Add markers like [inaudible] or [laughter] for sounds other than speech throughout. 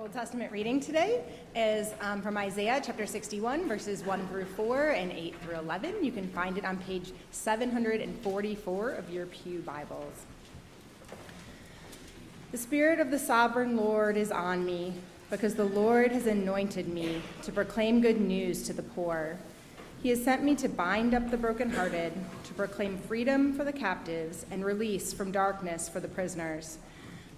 Old Testament reading today is um, from Isaiah chapter 61, verses 1 through 4 and 8 through 11. You can find it on page 744 of your Pew Bibles. The Spirit of the Sovereign Lord is on me, because the Lord has anointed me to proclaim good news to the poor. He has sent me to bind up the brokenhearted, to proclaim freedom for the captives, and release from darkness for the prisoners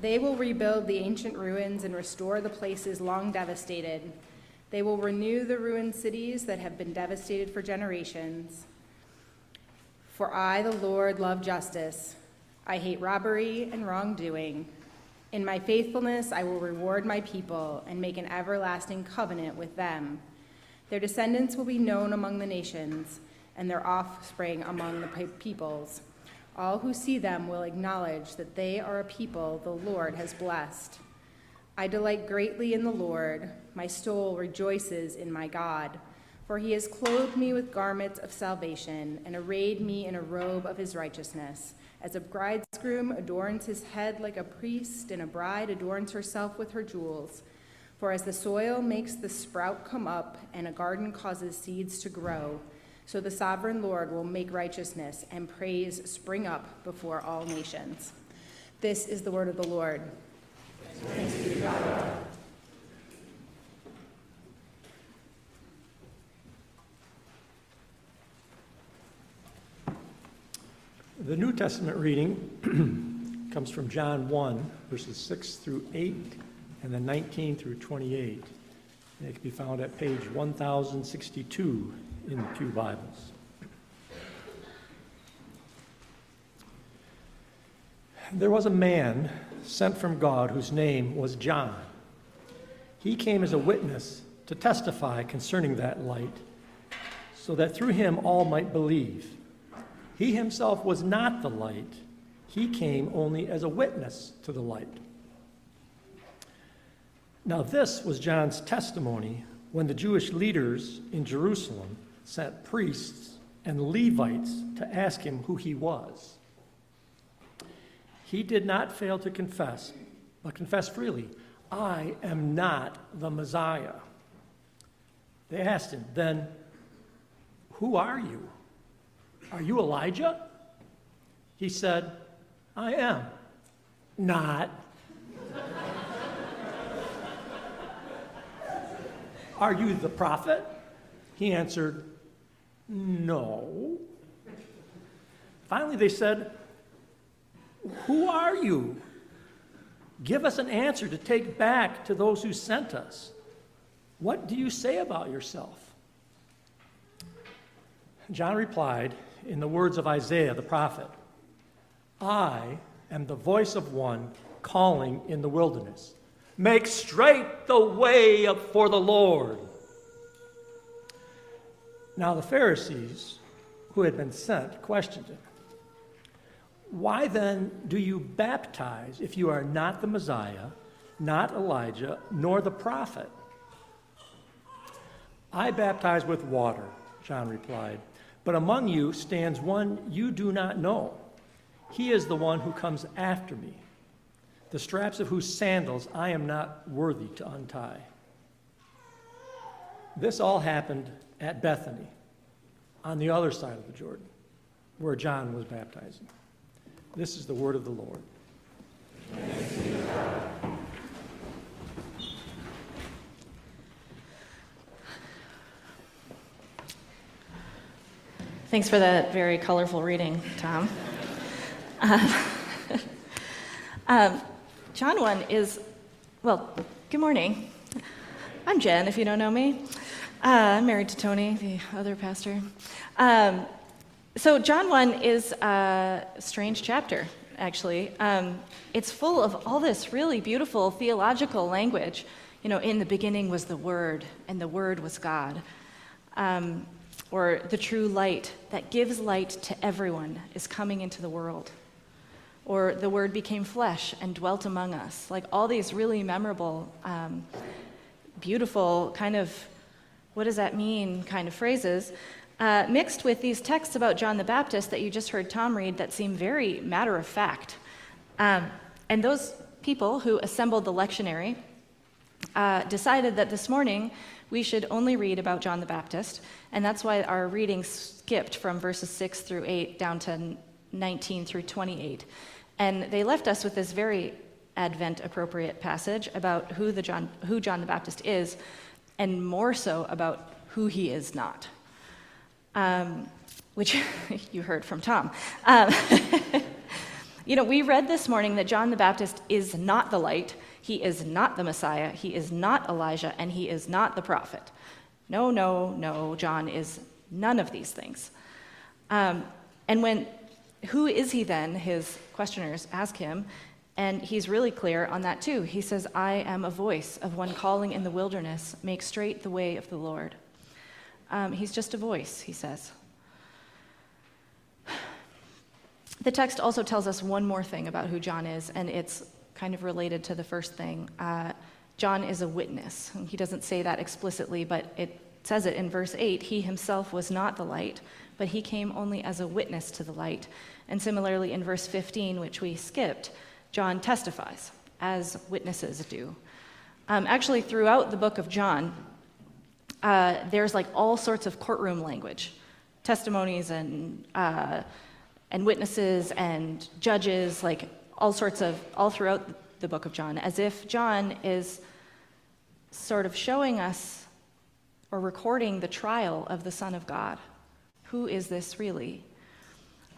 They will rebuild the ancient ruins and restore the places long devastated. They will renew the ruined cities that have been devastated for generations. For I, the Lord, love justice. I hate robbery and wrongdoing. In my faithfulness, I will reward my people and make an everlasting covenant with them. Their descendants will be known among the nations, and their offspring among the peoples. All who see them will acknowledge that they are a people the Lord has blessed. I delight greatly in the Lord. My soul rejoices in my God, for he has clothed me with garments of salvation and arrayed me in a robe of his righteousness. As a bridegroom adorns his head like a priest, and a bride adorns herself with her jewels. For as the soil makes the sprout come up, and a garden causes seeds to grow, so the sovereign Lord will make righteousness and praise spring up before all nations. This is the word of the Lord. The New Testament reading [clears throat] comes from John 1, verses 6 through 8, and then 19 through 28. It can be found at page 1062 in the Pew Bibles. There was a man sent from God whose name was John. He came as a witness to testify concerning that light, so that through him all might believe. He himself was not the light, he came only as a witness to the light. Now, this was John's testimony when the Jewish leaders in Jerusalem sent priests and Levites to ask him who he was. He did not fail to confess, but confess freely, I am not the Messiah. They asked him, Then who are you? Are you Elijah? He said, I am. Not. [laughs] are you the prophet? He answered, no. Finally, they said, Who are you? Give us an answer to take back to those who sent us. What do you say about yourself? John replied in the words of Isaiah the prophet I am the voice of one calling in the wilderness. Make straight the way for the Lord. Now the Pharisees, who had been sent, questioned him. Why then do you baptize if you are not the Messiah, not Elijah, nor the prophet? I baptize with water, John replied, but among you stands one you do not know. He is the one who comes after me, the straps of whose sandals I am not worthy to untie. This all happened at Bethany, on the other side of the Jordan, where John was baptizing. This is the word of the Lord. Thanks for that very colorful reading, Tom. Um, [laughs] um, John 1 is, well, good morning. I'm Jen, if you don't know me. Uh, I'm married to Tony, the other pastor. Um, so, John 1 is a strange chapter, actually. Um, it's full of all this really beautiful theological language. You know, in the beginning was the Word, and the Word was God. Um, or the true light that gives light to everyone is coming into the world. Or the word became flesh and dwelt among us. Like all these really memorable, um, beautiful kind of what does that mean kind of phrases, uh, mixed with these texts about John the Baptist that you just heard Tom read that seem very matter of fact. Um, and those people who assembled the lectionary uh, decided that this morning we should only read about John the Baptist, and that's why our reading skipped from verses 6 through 8 down to 19 through 28. And they left us with this very Advent appropriate passage about who, John, who John the Baptist is, and more so about who he is not, um, which [laughs] you heard from Tom. Um, [laughs] you know, we read this morning that John the Baptist is not the light, he is not the Messiah, he is not Elijah, and he is not the prophet. No, no, no, John is none of these things. Um, and when, who is he then? His questioners ask him, and he's really clear on that too. He says, I am a voice of one calling in the wilderness, make straight the way of the Lord. Um, he's just a voice, he says. The text also tells us one more thing about who John is, and it's kind of related to the first thing. Uh, John is a witness. He doesn't say that explicitly, but it says it in verse 8. He himself was not the light, but he came only as a witness to the light. And similarly, in verse 15, which we skipped, John testifies, as witnesses do. Um, actually, throughout the book of John, uh, there's like all sorts of courtroom language, testimonies and, uh, and witnesses and judges, like all sorts of, all throughout the book of John, as if John is sort of showing us or recording the trial of the Son of God. Who is this really?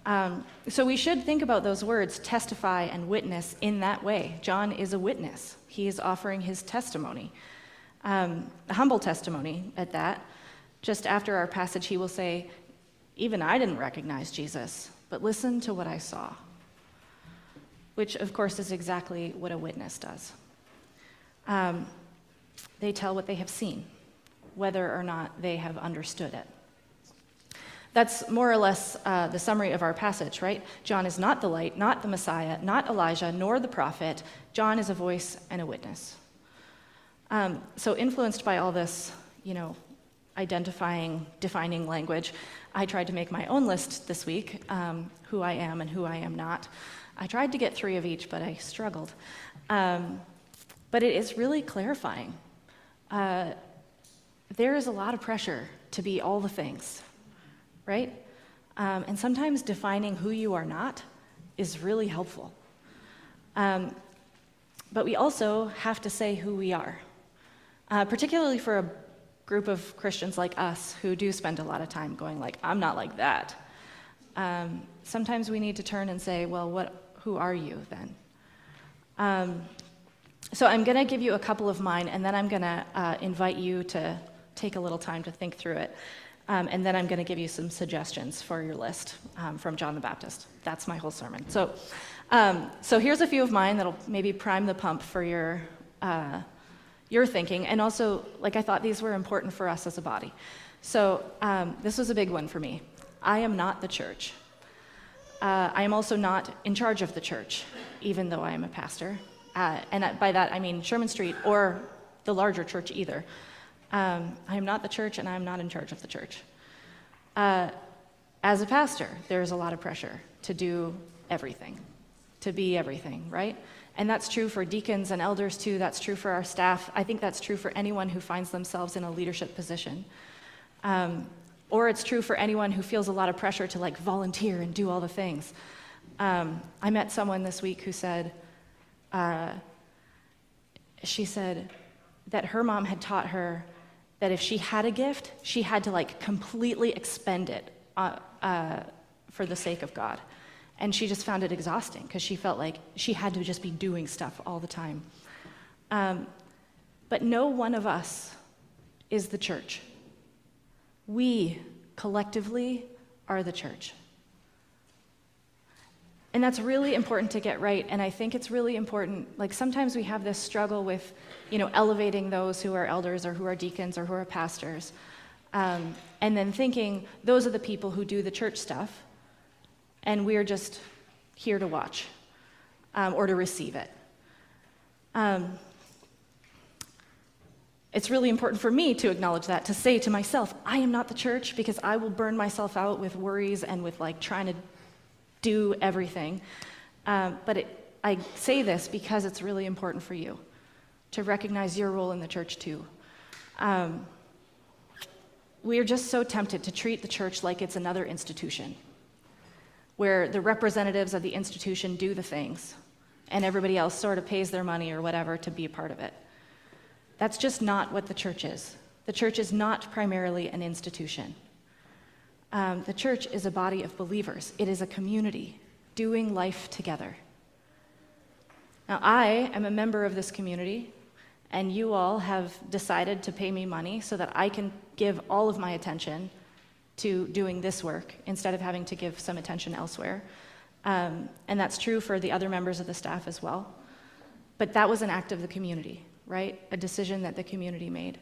Um, so we should think about those words, testify and witness, in that way. John is a witness, he is offering his testimony, um, a humble testimony at that. Just after our passage, he will say, Even I didn't recognize Jesus, but listen to what I saw which of course is exactly what a witness does. Um, they tell what they have seen, whether or not they have understood it. That's more or less uh, the summary of our passage, right? John is not the light, not the Messiah, not Elijah, nor the prophet. John is a voice and a witness. Um, so, influenced by all this, you know, identifying, defining language, I tried to make my own list this week um, who I am and who I am not. I tried to get three of each, but I struggled. Um, but it is really clarifying. Uh, there is a lot of pressure to be all the things, right? Um, and sometimes defining who you are not is really helpful. Um, but we also have to say who we are, uh, particularly for a group of Christians like us who do spend a lot of time going like, I'm not like that. Um, sometimes we need to turn and say, well, what, who are you then? Um, so I'm going to give you a couple of mine, and then I'm going to uh, invite you to take a little time to think through it. Um, and then I'm going to give you some suggestions for your list um, from John the Baptist. That's my whole sermon. So, um, so here's a few of mine that'll maybe prime the pump for your, uh, your thinking. And also, like I thought these were important for us as a body. So um, this was a big one for me. I am not the church. Uh, I am also not in charge of the church, even though I am a pastor. Uh, and by that, I mean Sherman Street or the larger church either. Um, I am not the church, and I am not in charge of the church. Uh, as a pastor, there's a lot of pressure to do everything, to be everything, right? And that's true for deacons and elders too. That's true for our staff. I think that's true for anyone who finds themselves in a leadership position. Um, or it's true for anyone who feels a lot of pressure to like volunteer and do all the things. Um, I met someone this week who said, uh, she said that her mom had taught her that if she had a gift, she had to like completely expend it uh, uh, for the sake of God. And she just found it exhausting because she felt like she had to just be doing stuff all the time. Um, but no one of us is the church. We collectively are the church. And that's really important to get right. And I think it's really important. Like sometimes we have this struggle with, you know, elevating those who are elders or who are deacons or who are pastors. Um, and then thinking those are the people who do the church stuff, and we're just here to watch um, or to receive it. Um, it's really important for me to acknowledge that, to say to myself, I am not the church because I will burn myself out with worries and with like trying to do everything. Um, but it, I say this because it's really important for you to recognize your role in the church too. Um, we are just so tempted to treat the church like it's another institution, where the representatives of the institution do the things, and everybody else sort of pays their money or whatever to be a part of it. That's just not what the church is. The church is not primarily an institution. Um, the church is a body of believers, it is a community doing life together. Now, I am a member of this community, and you all have decided to pay me money so that I can give all of my attention to doing this work instead of having to give some attention elsewhere. Um, and that's true for the other members of the staff as well. But that was an act of the community, right? A decision that the community made.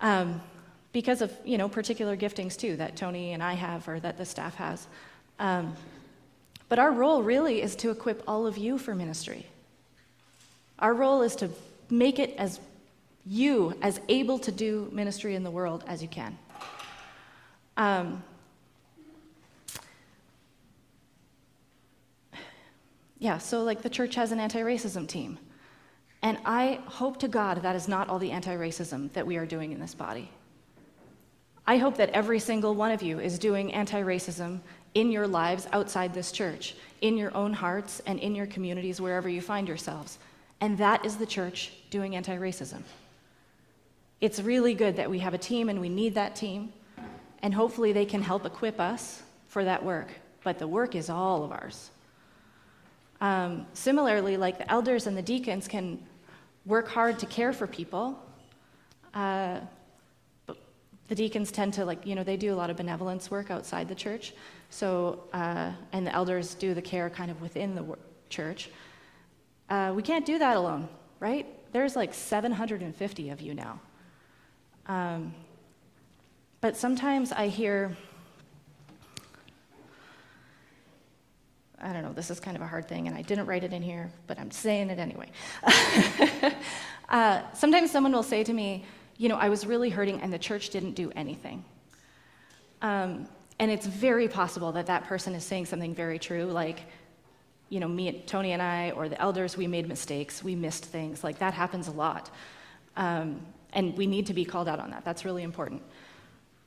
Um, because of you know particular giftings too that Tony and I have or that the staff has. Um, but our role really is to equip all of you for ministry. Our role is to make it as you as able to do ministry in the world as you can. Um, yeah, so like the church has an anti racism team. And I hope to God that is not all the anti racism that we are doing in this body. I hope that every single one of you is doing anti racism in your lives outside this church, in your own hearts, and in your communities, wherever you find yourselves. And that is the church doing anti racism. It's really good that we have a team and we need that team, and hopefully they can help equip us for that work. But the work is all of ours. Um, similarly, like the elders and the deacons can work hard to care for people. Uh, the deacons tend to like, you know, they do a lot of benevolence work outside the church. So, uh, and the elders do the care kind of within the church. Uh, we can't do that alone, right? There's like 750 of you now. Um, but sometimes I hear, I don't know, this is kind of a hard thing, and I didn't write it in here, but I'm saying it anyway. [laughs] uh, sometimes someone will say to me, You know, I was really hurting, and the church didn't do anything. Um, and it's very possible that that person is saying something very true, like, you know, me, Tony and I, or the elders, we made mistakes, we missed things. Like that happens a lot. Um, and we need to be called out on that. That's really important.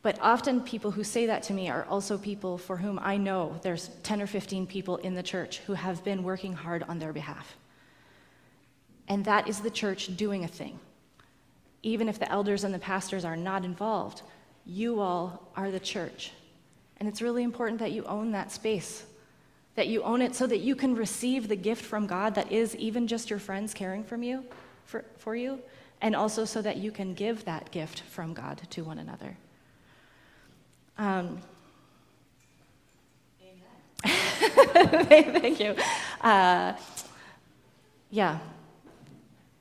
But often people who say that to me are also people for whom I know there's 10 or 15 people in the church who have been working hard on their behalf. And that is the church doing a thing. Even if the elders and the pastors are not involved, you all are the church. And it's really important that you own that space that you own it so that you can receive the gift from God that is even just your friends caring from you, for, for you, and also so that you can give that gift from God to one another. Um, [laughs] Thank you. Uh, yeah,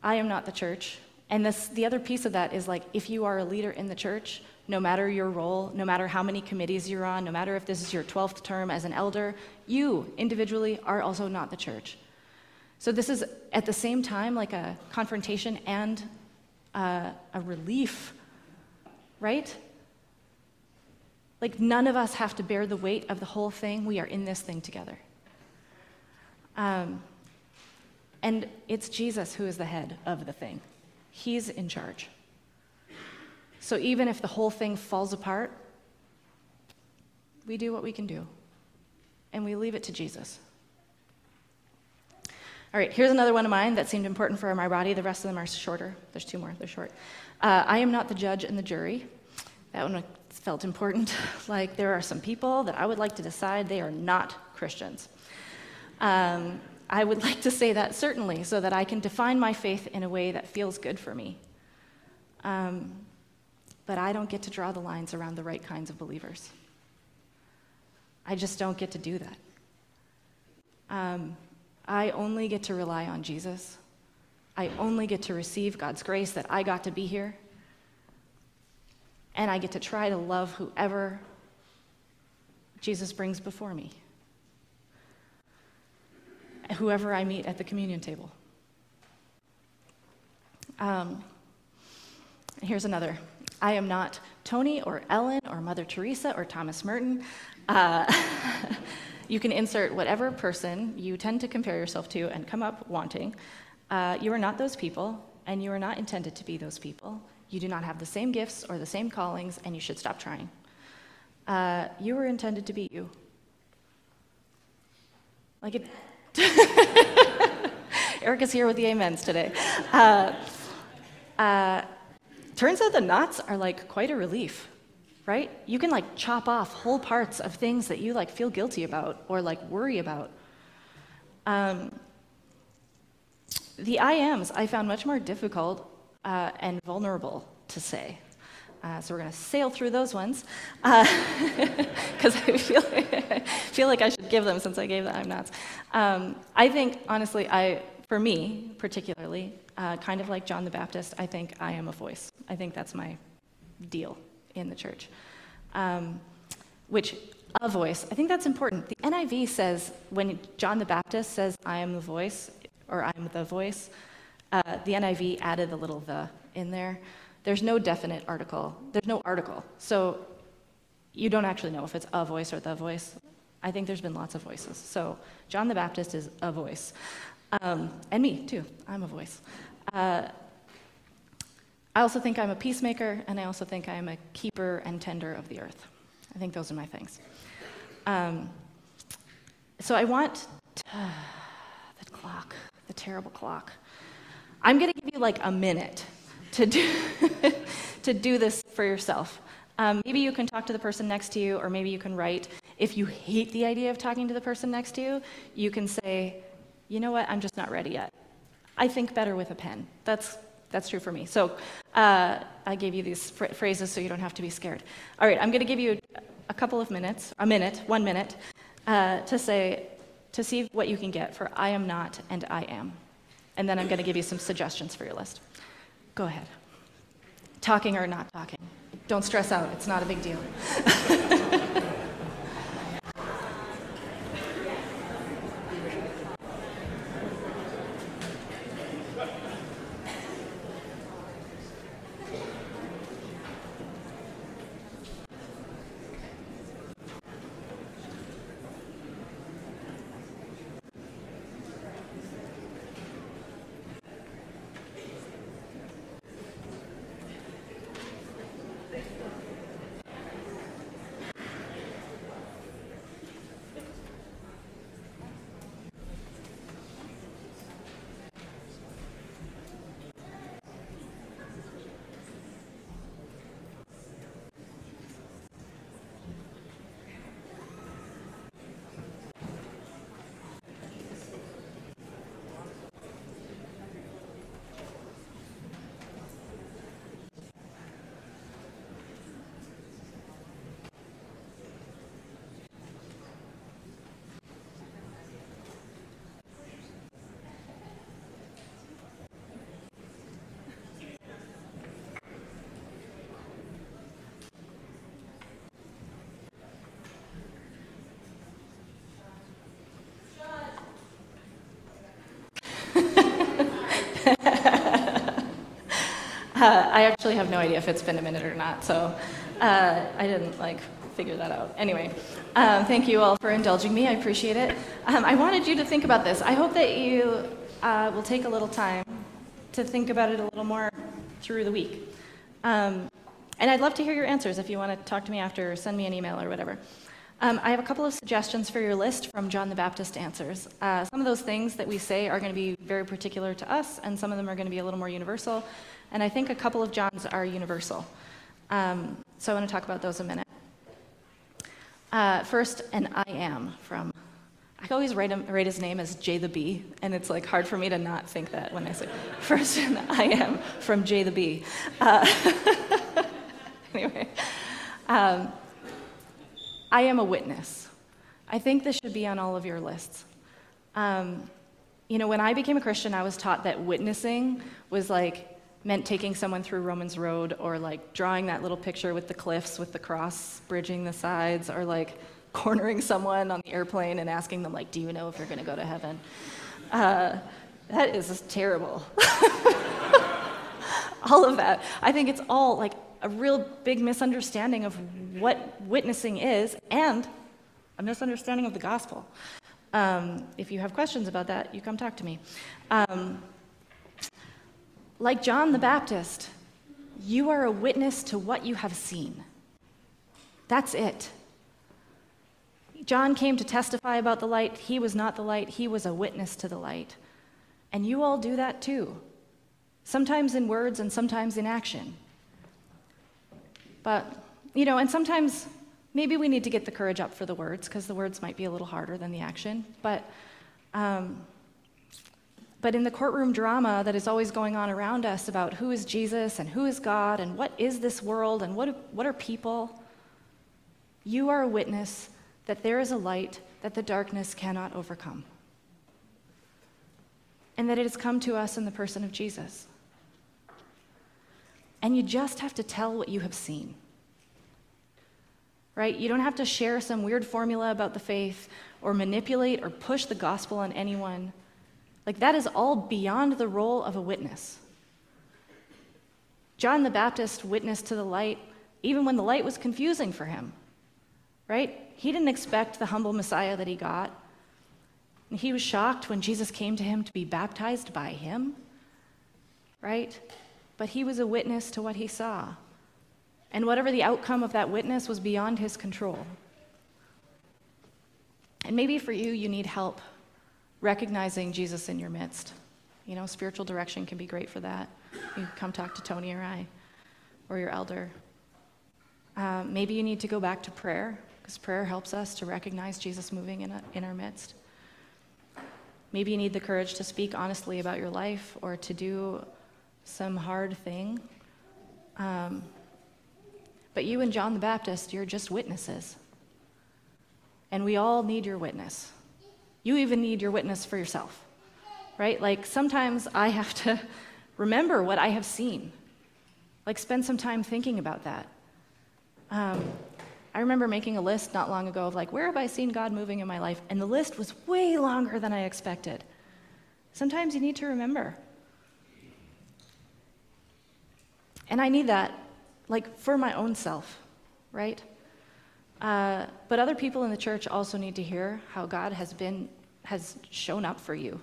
I am not the church. And this, the other piece of that is like if you are a leader in the church, no matter your role, no matter how many committees you're on, no matter if this is your 12th term as an elder, you individually are also not the church. So this is at the same time like a confrontation and uh, a relief, right? Like none of us have to bear the weight of the whole thing. We are in this thing together. Um, and it's Jesus who is the head of the thing, He's in charge. So even if the whole thing falls apart, we do what we can do and we leave it to Jesus. All right, here's another one of mine that seemed important for my body. The rest of them are shorter. There's two more, they're short. Uh, I am not the judge and the jury. That one felt important. [laughs] like, there are some people that I would like to decide they are not Christians. Um, I would [laughs] like to say that certainly so that I can define my faith in a way that feels good for me. Um, but I don't get to draw the lines around the right kinds of believers. I just don't get to do that. Um, I only get to rely on Jesus. I only get to receive God's grace that I got to be here. and I get to try to love whoever Jesus brings before me, whoever I meet at the communion table. Um, here's another. I am not Tony or Ellen or Mother Teresa or Thomas Merton. Uh, [laughs] you can insert whatever person you tend to compare yourself to and come up wanting. Uh, you are not those people, and you are not intended to be those people. You do not have the same gifts or the same callings, and you should stop trying. Uh, you were intended to be you. Like it. [laughs] Erica's here with the amens today. Uh, uh, turns out the knots are like quite a relief, right? You can like chop off whole parts of things that you like feel guilty about or like worry about. Um, the I ams I found much more difficult uh, and vulnerable to say. Uh, so we're going to sail through those ones because uh, [laughs] I feel, [laughs] feel like I should give them since I gave the I'm nots. Um, I think, honestly, I, for me particularly, uh, kind of like John the Baptist, I think I am a voice. I think that's my deal in the church. Um, which, a voice, I think that's important. The NIV says, when John the Baptist says, I am the voice, or I'm the voice, uh, the NIV added a little the in there. There's no definite article. There's no article. So you don't actually know if it's a voice or the voice. I think there's been lots of voices. So John the Baptist is a voice. Um, and me, too. I'm a voice. Uh, I also think I'm a peacemaker, and I also think I'm a keeper and tender of the earth. I think those are my things. Um, so I want to, [sighs] the clock, the terrible clock. I'm going to give you like a minute to do, [laughs] to do this for yourself. Um, maybe you can talk to the person next to you, or maybe you can write. If you hate the idea of talking to the person next to you, you can say, you know what, I'm just not ready yet. I think better with a pen. That's, that's true for me. So uh, I gave you these phrases so you don't have to be scared. All right, I'm going to give you a couple of minutes, a minute, one minute, uh, to say, to see what you can get for I am not and I am. And then I'm going to give you some suggestions for your list. Go ahead. Talking or not talking. Don't stress out, it's not a big deal. [laughs] Uh, I actually have no idea if it's been a minute or not, so uh, I didn't like figure that out. Anyway, um, thank you all for indulging me. I appreciate it. Um, I wanted you to think about this. I hope that you uh, will take a little time to think about it a little more through the week. Um, and I'd love to hear your answers if you want to talk to me after or send me an email or whatever. Um, I have a couple of suggestions for your list from John the Baptist Answers. Uh, some of those things that we say are going to be very particular to us, and some of them are going to be a little more universal. And I think a couple of Johns are universal. Um, so I want to talk about those a minute. Uh, first, an I am from, I always write, him, write his name as J the B, and it's like hard for me to not think that when I say, [laughs] first, an I am from J the B. Uh, [laughs] anyway, um, I am a witness. I think this should be on all of your lists. Um, you know, when I became a Christian, I was taught that witnessing was like meant taking someone through Romans Road or like drawing that little picture with the cliffs with the cross bridging the sides or like [laughs] cornering someone on the airplane and asking them like do you know if you're going to go to heaven? Uh, that is terrible. [laughs] All of that. I think it's all like a real big misunderstanding of what witnessing is and a misunderstanding of the gospel. Um, if you have questions about that you come talk to me. Um, like John the Baptist, you are a witness to what you have seen. That's it. John came to testify about the light. He was not the light, he was a witness to the light. And you all do that too, sometimes in words and sometimes in action. But, you know, and sometimes maybe we need to get the courage up for the words because the words might be a little harder than the action. But, um, but in the courtroom drama that is always going on around us about who is Jesus and who is God and what is this world and what, what are people, you are a witness that there is a light that the darkness cannot overcome. And that it has come to us in the person of Jesus. And you just have to tell what you have seen. Right? You don't have to share some weird formula about the faith or manipulate or push the gospel on anyone. Like, that is all beyond the role of a witness. John the Baptist witnessed to the light even when the light was confusing for him, right? He didn't expect the humble Messiah that he got. And he was shocked when Jesus came to him to be baptized by him, right? But he was a witness to what he saw. And whatever the outcome of that witness was beyond his control. And maybe for you, you need help recognizing Jesus in your midst. You know, spiritual direction can be great for that. You come talk to Tony or I, or your elder. Um, maybe you need to go back to prayer, because prayer helps us to recognize Jesus moving in, a, in our midst. Maybe you need the courage to speak honestly about your life or to do some hard thing. Um, but you and John the Baptist, you're just witnesses. And we all need your witness. You even need your witness for yourself, right? Like sometimes I have to [laughs] remember what I have seen, like spend some time thinking about that. Um, I remember making a list not long ago of like, where have I seen God moving in my life? And the list was way longer than I expected. Sometimes you need to remember. And I need that, like, for my own self, right? Uh, but other people in the church also need to hear how God has been has shown up for you.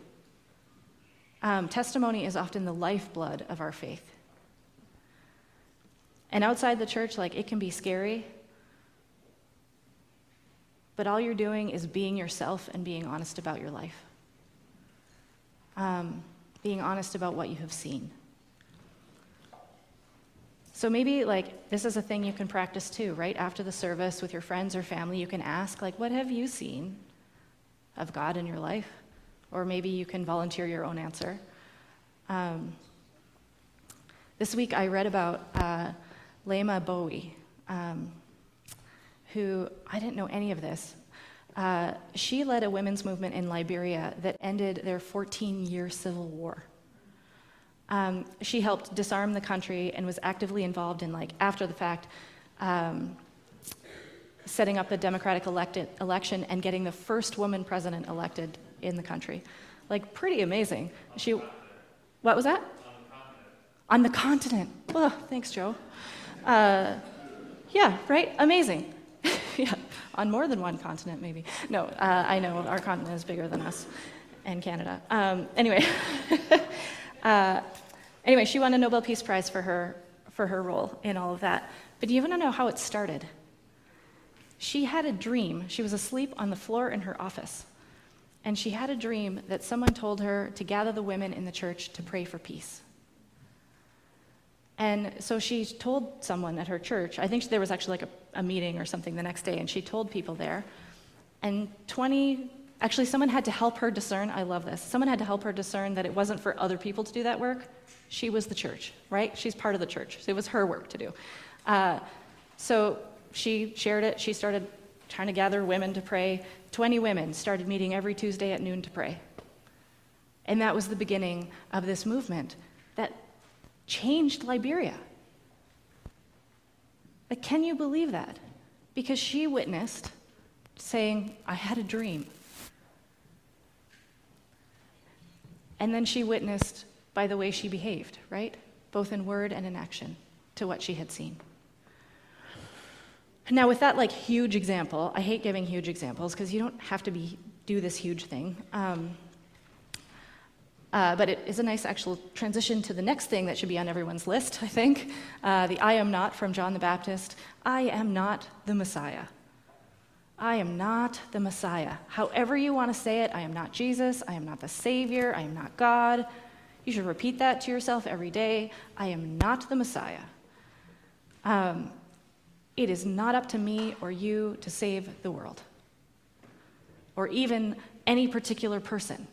Um, testimony is often the lifeblood of our faith. And outside the church, like it can be scary, but all you're doing is being yourself and being honest about your life. Um, being honest about what you have seen. So maybe like this is a thing you can practice too, right? After the service with your friends or family, you can ask like what have you seen of God in your life? Or maybe you can volunteer your own answer. Um, this week I read about uh, Leymah Gbowee, um, who I didn't know any of this. Uh, she led a women's movement in Liberia that ended their 14 year civil war. Um, she helped disarm the country and was actively involved in, like, after the fact, um, setting up the Democratic elected, election and getting the first woman president elected in the country. Like, pretty amazing. She, what was that? On the continent. Thanks, Joe. Uh, yeah, right? Amazing. [laughs] yeah, on more than one continent, maybe. No, uh, I know our continent is bigger than us and Canada. Um, anyway. [laughs] Uh, anyway, she won a Nobel Peace Prize for her, for her role in all of that. But do you want to know how it started? She had a dream. She was asleep on the floor in her office. And she had a dream that someone told her to gather the women in the church to pray for peace. And so she told someone at her church, I think there was actually like a, a meeting or something the next day, and she told people there. And 20 Actually, someone had to help her discern. I love this. Someone had to help her discern that it wasn't for other people to do that work. She was the church, right? She's part of the church. So it was her work to do. Uh, so she shared it. She started trying to gather women to pray. 20 women started meeting every Tuesday at noon to pray. And that was the beginning of this movement that changed Liberia. Like, can you believe that? Because she witnessed saying, I had a dream. And then she witnessed by the way she behaved, right? Both in word and in action to what she had seen. Now, with that like huge example, I hate giving huge examples because you don't have to be do this huge thing. Um, uh, but it is a nice actual transition to the next thing that should be on everyone's list, I think. Uh, the I am not from John the Baptist. I am not the Messiah. I am not the Messiah. However, you want to say it, I am not Jesus. I am not the Savior. I am not God. You should repeat that to yourself every day. I am not the Messiah. Um, it is not up to me or you to save the world, or even any particular person.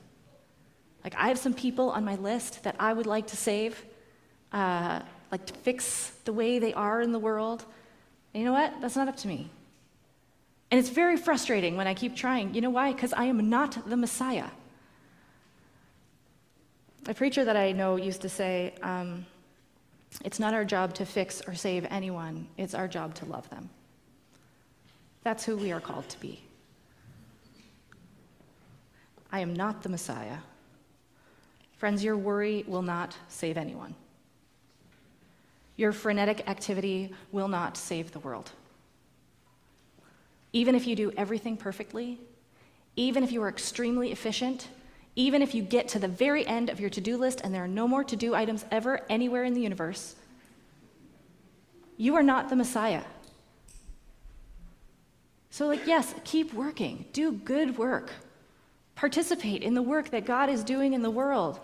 Like, I have some people on my list that I would like to save, uh, like to fix the way they are in the world. And you know what? That's not up to me. And it's very frustrating when I keep trying. You know why? Because I am not the Messiah. A preacher that I know used to say, um, It's not our job to fix or save anyone, it's our job to love them. That's who we are called to be. I am not the Messiah. Friends, your worry will not save anyone. Your frenetic activity will not save the world. Even if you do everything perfectly, even if you are extremely efficient, even if you get to the very end of your to do list and there are no more to do items ever anywhere in the universe, you are not the Messiah. So, like, yes, keep working, do good work, participate in the work that God is doing in the world.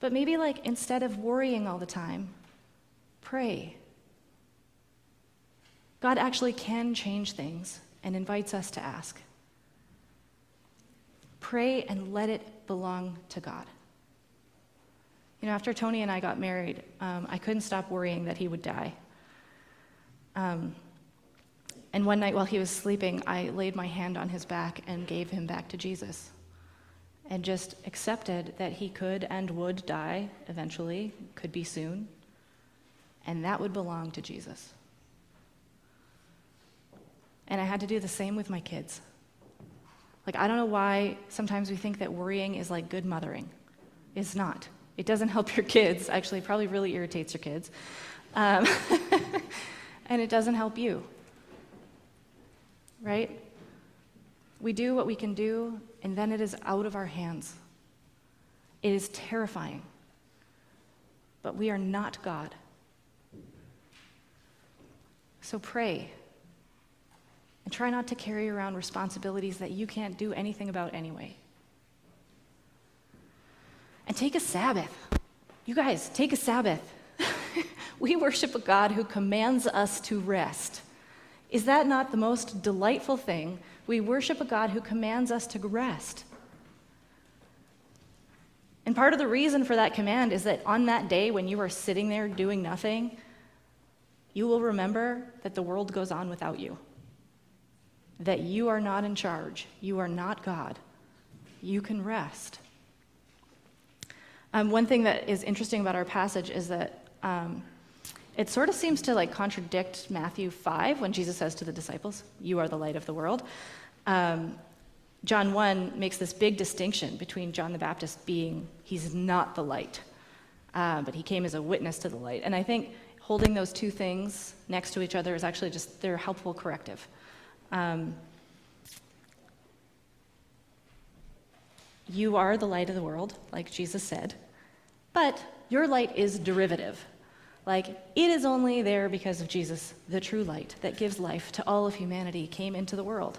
But maybe, like, instead of worrying all the time, pray. God actually can change things and invites us to ask. Pray and let it belong to God. You know, after Tony and I got married, um, I couldn't stop worrying that he would die. Um, and one night while he was sleeping, I laid my hand on his back and gave him back to Jesus. And just accepted that he could and would die eventually, could be soon, and that would belong to Jesus. And I had to do the same with my kids. Like, I don't know why sometimes we think that worrying is like good mothering. It's not. It doesn't help your kids. Actually, probably really irritates your kids. Um, [laughs] and it doesn't help you. Right? We do what we can do, and then it is out of our hands. It is terrifying. But we are not God. So pray. And try not to carry around responsibilities that you can't do anything about anyway. And take a Sabbath. You guys, take a Sabbath. [laughs] we worship a God who commands us to rest. Is that not the most delightful thing? We worship a God who commands us to rest. And part of the reason for that command is that on that day when you are sitting there doing nothing, you will remember that the world goes on without you that you are not in charge, you are not God. You can rest. Um, one thing that is interesting about our passage is that um, it sort of seems to like contradict Matthew 5 when Jesus says to the disciples, You are the light of the world. Um, John 1 makes this big distinction between John the Baptist being, he's not the light, uh, but he came as a witness to the light. And I think holding those two things next to each other is actually just, they're helpful corrective. Um, you are the light of the world, like Jesus said, but your light is derivative. Like, it is only there because of Jesus, the true light that gives life to all of humanity, came into the world.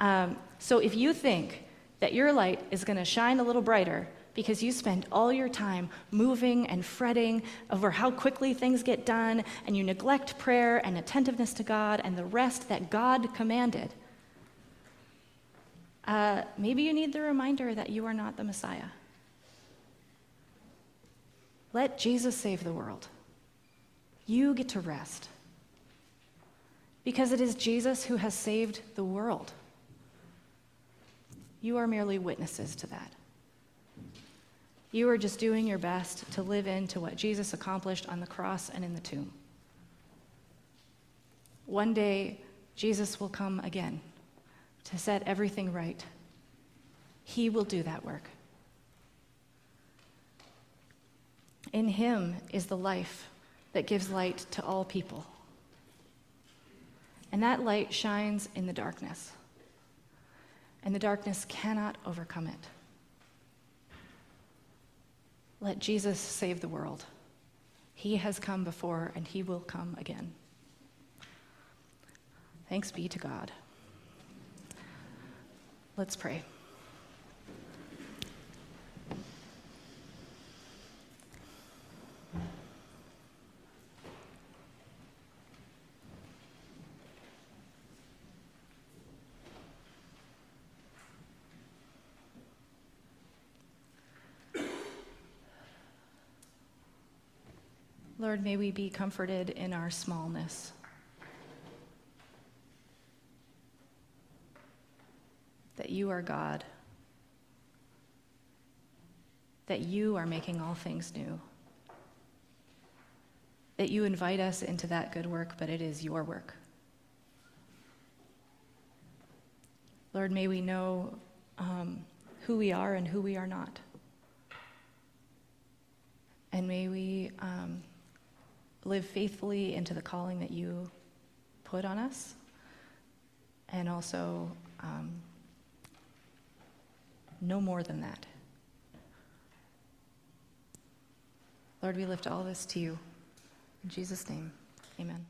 Um, so if you think that your light is going to shine a little brighter because you spend all your time moving and fretting over how quickly things get done, and you neglect prayer and attentiveness to God and the rest that God commanded. Uh, maybe you need the reminder that you are not the Messiah. Let Jesus save the world. You get to rest. Because it is Jesus who has saved the world. You are merely witnesses to that. You are just doing your best to live into what Jesus accomplished on the cross and in the tomb. One day, Jesus will come again to set everything right. He will do that work. In Him is the life that gives light to all people. And that light shines in the darkness, and the darkness cannot overcome it. Let Jesus save the world. He has come before, and He will come again. Thanks be to God. Let's pray. Lord, may we be comforted in our smallness. That you are God. That you are making all things new. That you invite us into that good work, but it is your work. Lord, may we know um, who we are and who we are not. And may we um, live faithfully into the calling that you put on us, and also um, no more than that. Lord, we lift all this to you. In Jesus' name, amen.